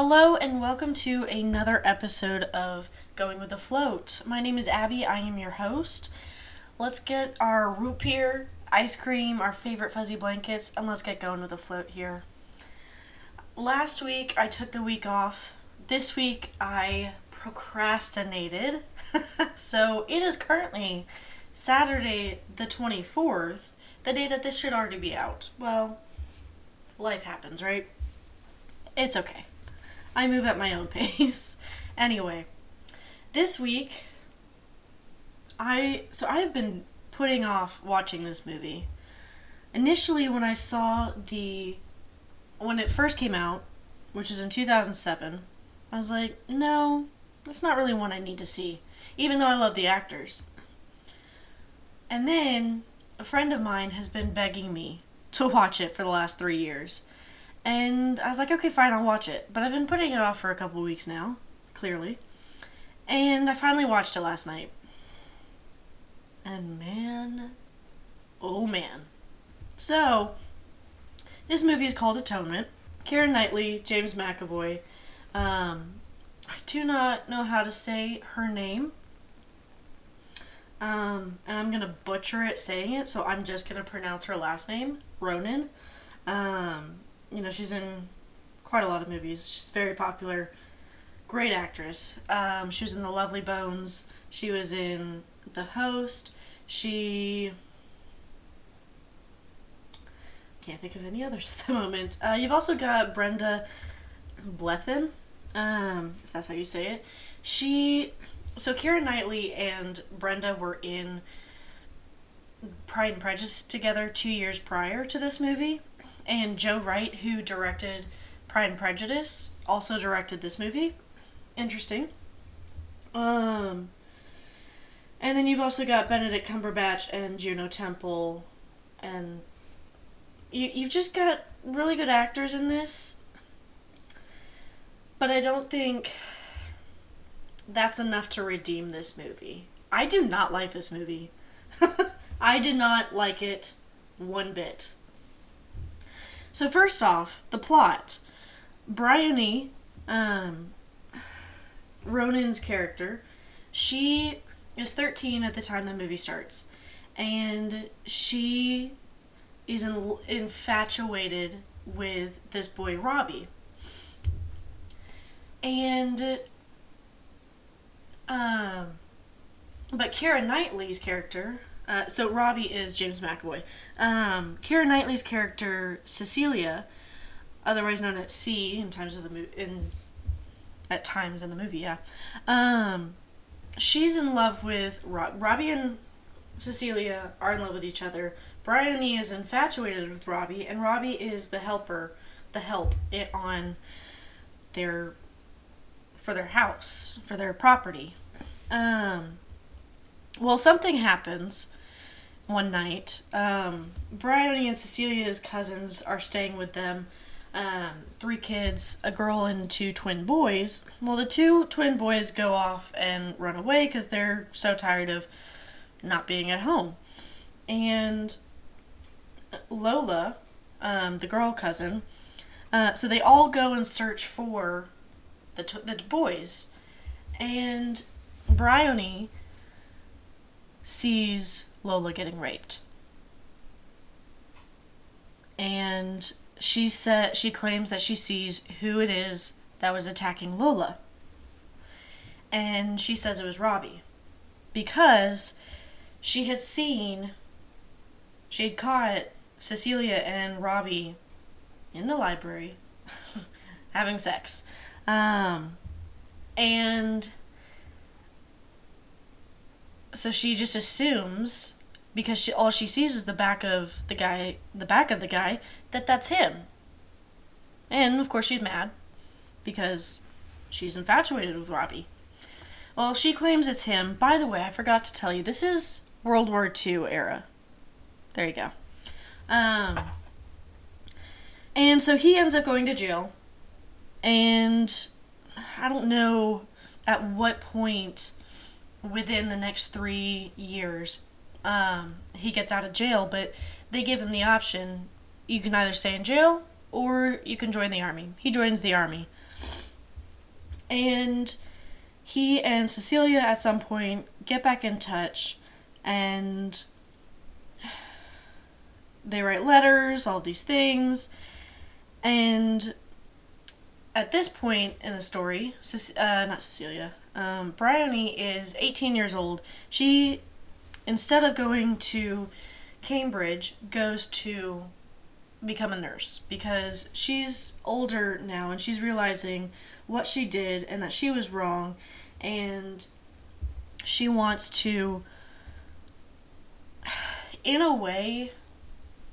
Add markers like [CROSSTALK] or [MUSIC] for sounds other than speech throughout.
Hello and welcome to another episode of Going with the Float. My name is Abby, I am your host. Let's get our root beer, ice cream, our favorite fuzzy blankets, and let's get going with the float here. Last week I took the week off. This week I procrastinated. [LAUGHS] so it is currently Saturday the 24th, the day that this should already be out. Well, life happens, right? It's okay. I move at my own [LAUGHS] pace. anyway, this week I so I have been putting off watching this movie. Initially when I saw the when it first came out, which is in 2007, I was like, "No, that's not really one I need to see." Even though I love the actors. And then a friend of mine has been begging me to watch it for the last 3 years. And I was like, okay, fine, I'll watch it. But I've been putting it off for a couple weeks now, clearly. And I finally watched it last night. And man, oh man. So, this movie is called Atonement. Keira Knightley, James McAvoy. Um, I do not know how to say her name. Um, and I'm gonna butcher it saying it, so I'm just gonna pronounce her last name, Ronan. Um, you know, she's in quite a lot of movies. She's very popular. Great actress. Um, she was in The Lovely Bones. She was in The Host. She. Can't think of any others [LAUGHS] at the moment. Uh, you've also got Brenda Blethyn, um, if that's how you say it. She. So Keira Knightley and Brenda were in Pride and Prejudice together two years prior to this movie and Joe Wright, who directed Pride and Prejudice, also directed this movie. Interesting. Um, and then you've also got Benedict Cumberbatch and Juno Temple, and you you've just got really good actors in this. But I don't think that's enough to redeem this movie. I do not like this movie. [LAUGHS] I did not like it one bit. So first off, the plot. Bryony, um, Ronan's character, she is 13 at the time the movie starts, and she is in, infatuated with this boy Robbie. And um, but Keira Knightley's character, uh, so Robbie is James McAvoy. Um, Knightley's character Cecilia, otherwise known as C in times of the in at times in the movie, yeah. Um, she's in love with Rob- Robbie and Cecilia are in love with each other. Bryony is infatuated with Robbie, and Robbie is the helper, the help on their for their house, for their property. Um, well, something happens one night. Um, Bryony and Cecilia's cousins are staying with them. Um, three kids, a girl and two twin boys. Well, the two twin boys go off and run away because they're so tired of not being at home. And Lola, um, the girl cousin, uh, so they all go and search for the, t- the boys. And Bryony sees Lola getting raped. And she said she claims that she sees who it is that was attacking Lola. And she says it was Robbie. Because she had seen she had caught Cecilia and Robbie in the library [LAUGHS] having sex. Um, and so she just assumes because she all she sees is the back of the guy the back of the guy that that's him. And of course she's mad because she's infatuated with robbie. Well she claims it's him. By the way i forgot to tell you this is world war ii era. There you go. Um, and so he ends up going to jail. And i don't know at what point within the next three years, um, he gets out of jail, but they give him the option you can either stay in jail or you can join the army. He joins the army. And he and Cecilia at some point get back in touch and they write letters, all these things. And at this point in the story, uh, not Cecilia, um, Bryony is 18 years old. She, instead of going to Cambridge, goes to become a nurse because she's older now and she's realizing what she did and that she was wrong and she wants to in a way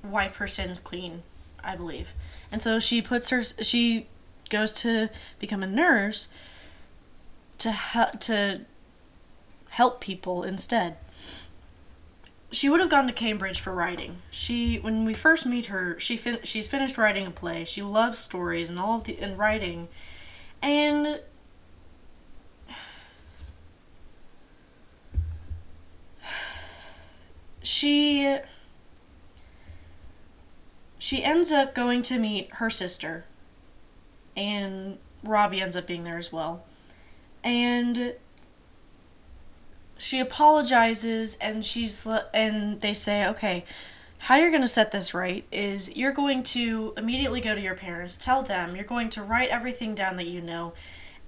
wipe her sins clean i believe. And so she puts her she goes to become a nurse to help to help people instead she would have gone to Cambridge for writing. She when we first meet her, she fin- she's finished writing a play. She loves stories and all of the and writing. And she she ends up going to meet her sister and Robbie ends up being there as well. And she apologizes and she's and they say, "Okay, how you're going to set this right is you're going to immediately go to your parents, tell them, you're going to write everything down that you know,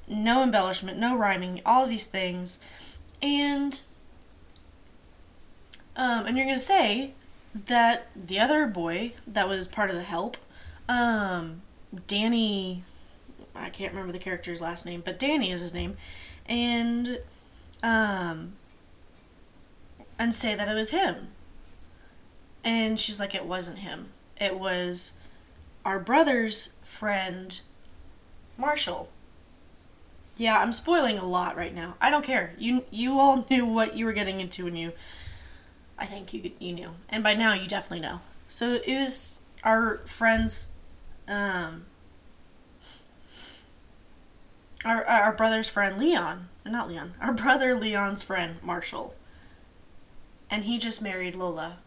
no embellishment, no rhyming, all of these things, and um, and you're going to say that the other boy that was part of the help, um, Danny, I can't remember the character's last name, but Danny is his name, and um, and say that it was him. And she's like, it wasn't him. It was our brother's friend, Marshall. Yeah, I'm spoiling a lot right now. I don't care. You you all [LAUGHS] knew what you were getting into when you. I think you you knew, and by now you definitely know. So it was our friend's, um, our our brother's friend Leon, not Leon, our brother Leon's friend Marshall, and he just married Lola.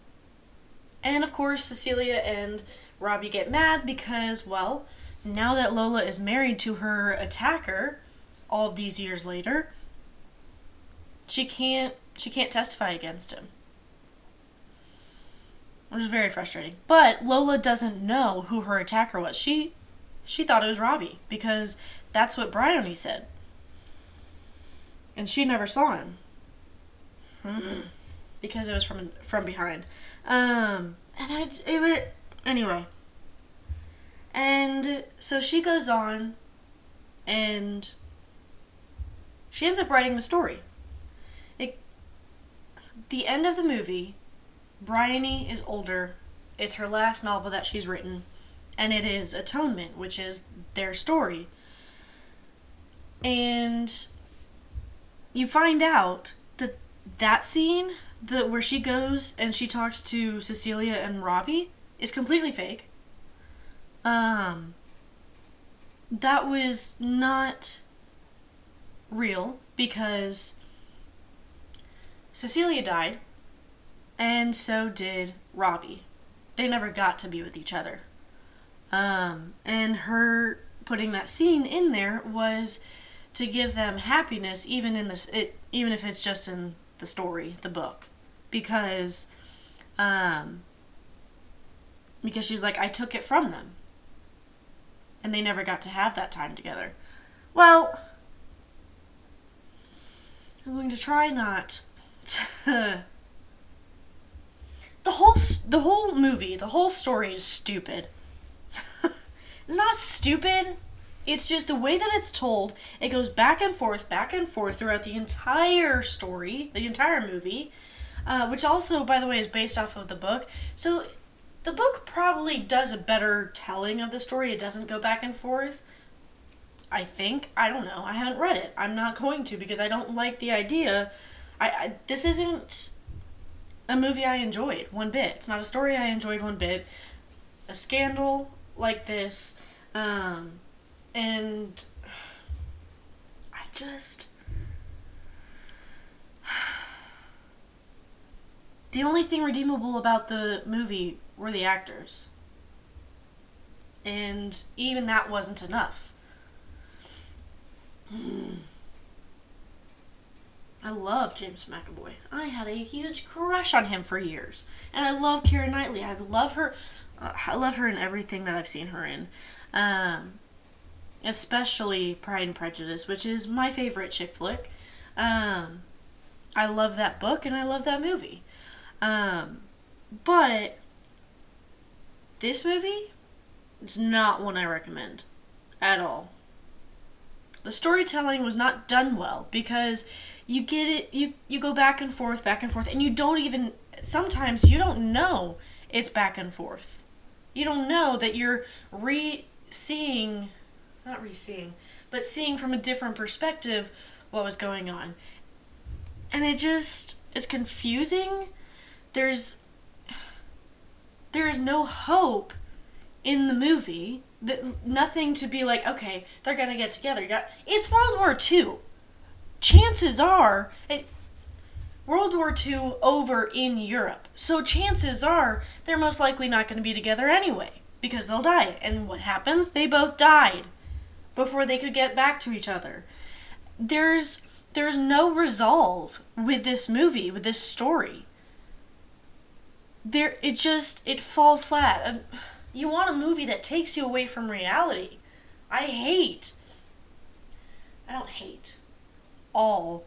And of course, Cecilia and Robbie get mad because, well, now that Lola is married to her attacker, all these years later, she can't she can't testify against him. Which is very frustrating. But Lola doesn't know who her attacker was. She she thought it was Robbie because that's what Bryony said. And she never saw him. Mm-hmm. Because it was from from behind. Um, and I it was anyway. And so she goes on, and she ends up writing the story. It, the end of the movie, Bryony is older. It's her last novel that she's written, and it is Atonement, which is their story. And you find out that that scene the where she goes and she talks to Cecilia and Robbie is completely fake. Um that was not real because Cecilia died and so did Robbie. They never got to be with each other. Um and her putting that scene in there was to give them happiness even in this it even if it's just in the story, the book because um because she's like I took it from them. And they never got to have that time together. Well, I'm going to try not to [LAUGHS] the whole the whole movie, the whole story is stupid. [LAUGHS] it's not stupid. It's just the way that it's told. It goes back and forth, back and forth throughout the entire story, the entire movie uh, which also, by the way, is based off of the book. So the book probably does a better telling of the story. It doesn't go back and forth. I think. I don't know. I haven't read it. I'm not going to because I don't like the idea. I, I this isn't a movie I enjoyed one bit. It's not a story I enjoyed one bit. A scandal like this, um, and [SIGHS] I just the only thing redeemable about the movie were the actors. And even that wasn't enough. [SIGHS] I love James McAvoy. I had a huge crush on him for years, and I love Keira Knightley. I love her. Uh, I love her in everything that I've seen her in, um, especially Pride and Prejudice, which is my favorite chick flick. Um, I love that book and I love that movie. Um, but this movie, it's not one I recommend at all. The storytelling was not done well because you get it you you go back and forth, back and forth and you don't even sometimes you don't know it's back and forth. You don't know that you're re-seeing not re-seeing, but seeing from a different perspective what was going on. And it just it's confusing. There's there is no hope in the movie. That nothing to be like okay they're gonna get together. It's world war ii chances are it, world war ii over in europe. So chances are they're most likely not going to be together anyway because they'll die. And what happens? They both died before they could get back to each other. There's there's no resolve with this movie with this story there it just it falls flat. Um, you want a movie that takes you away from reality. I hate i don't hate all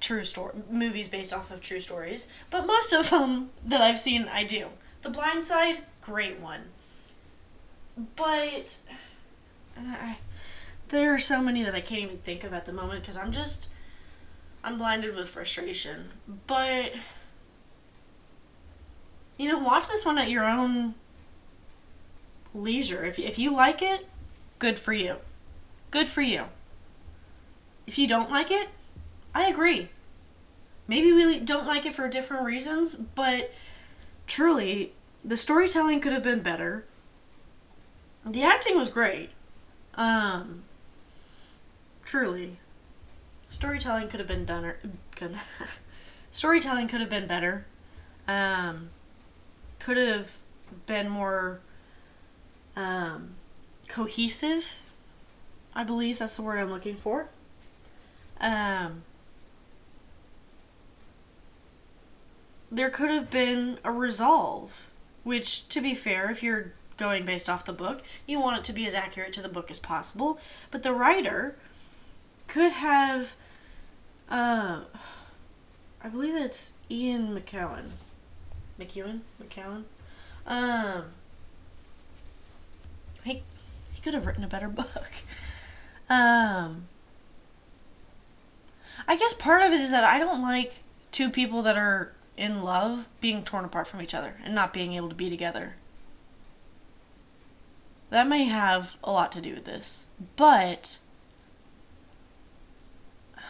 true story movies based off of true stories but most of them that i've seen i do. The blind side great one. But I, there are so many that i can't even think of at the moment because i'm just i'm blinded with frustration. But you know, watch this one at your own leisure. If, if you like it, good for you. Good for you. If you don't like it, I agree. Maybe we don't like it for different reasons, but truly, the storytelling could have been better. The acting was great. Um, truly, storytelling could have been done. Or, [LAUGHS] storytelling could have been better. Um, could have been more um, cohesive. I believe that's the word I'm looking for. Um, there could have been a resolve, which, to be fair, if you're going based off the book, you want it to be as accurate to the book as possible. But the writer could have, uh, I believe it's Ian McKellen. McEwan, McCowan. Um, he he could have written a better [LAUGHS] book. Um, I guess part of it is that I don't like two people that are in love being torn apart from each other and not being able to be together. That may have a lot to do with this, but [SIGHS] I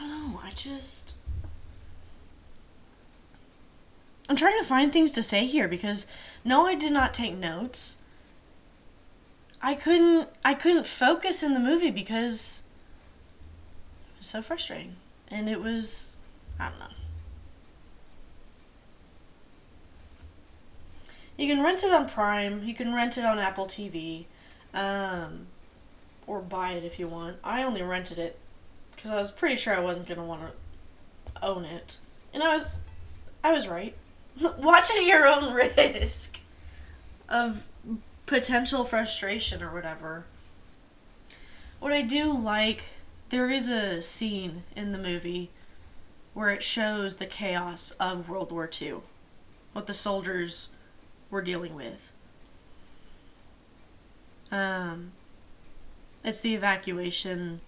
don't know. I just I'm trying to find things to say here because no, I did not take notes. I couldn't I couldn't focus in the movie because it was so frustrating. And it was I don't know. You can rent it on Prime, you can rent it on Apple TV, um, or buy it if you want. I only rented it because I was pretty sure I wasn't gonna want to own it. And I was I was right. [LAUGHS] watch at your own risk of potential frustration or whatever. What I do like, there is a scene in the movie where it shows the chaos of World War II, what the soldiers were dealing with. Um, it's the evacuation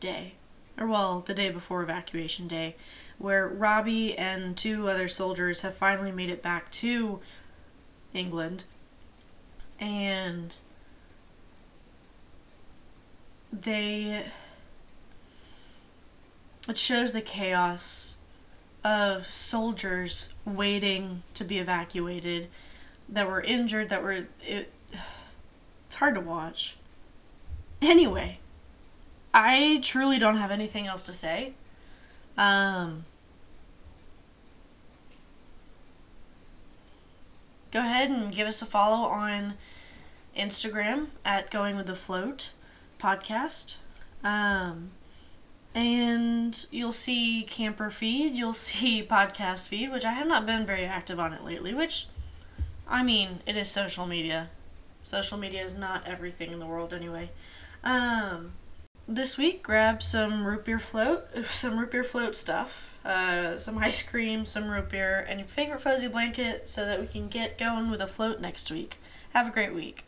day, or well, the day before evacuation day, where Robbie and two other soldiers have finally made it back to England. And they. It shows the chaos of soldiers waiting to be evacuated that were injured, that were. It, it's hard to watch. Anyway, I truly don't have anything else to say. Um, go ahead and give us a follow on Instagram at Going with the Float podcast. Um, and you'll see camper feed, you'll see [LAUGHS] podcast feed, which I have not been very active on it lately, which, I mean, it is social media. Social media is not everything in the world anyway. Um, this week, grab some root beer float, [LAUGHS] some root beer float stuff, uh, some ice cream, some root beer, and your favorite fuzzy blanket so that we can get going with a float next week. Have a great week.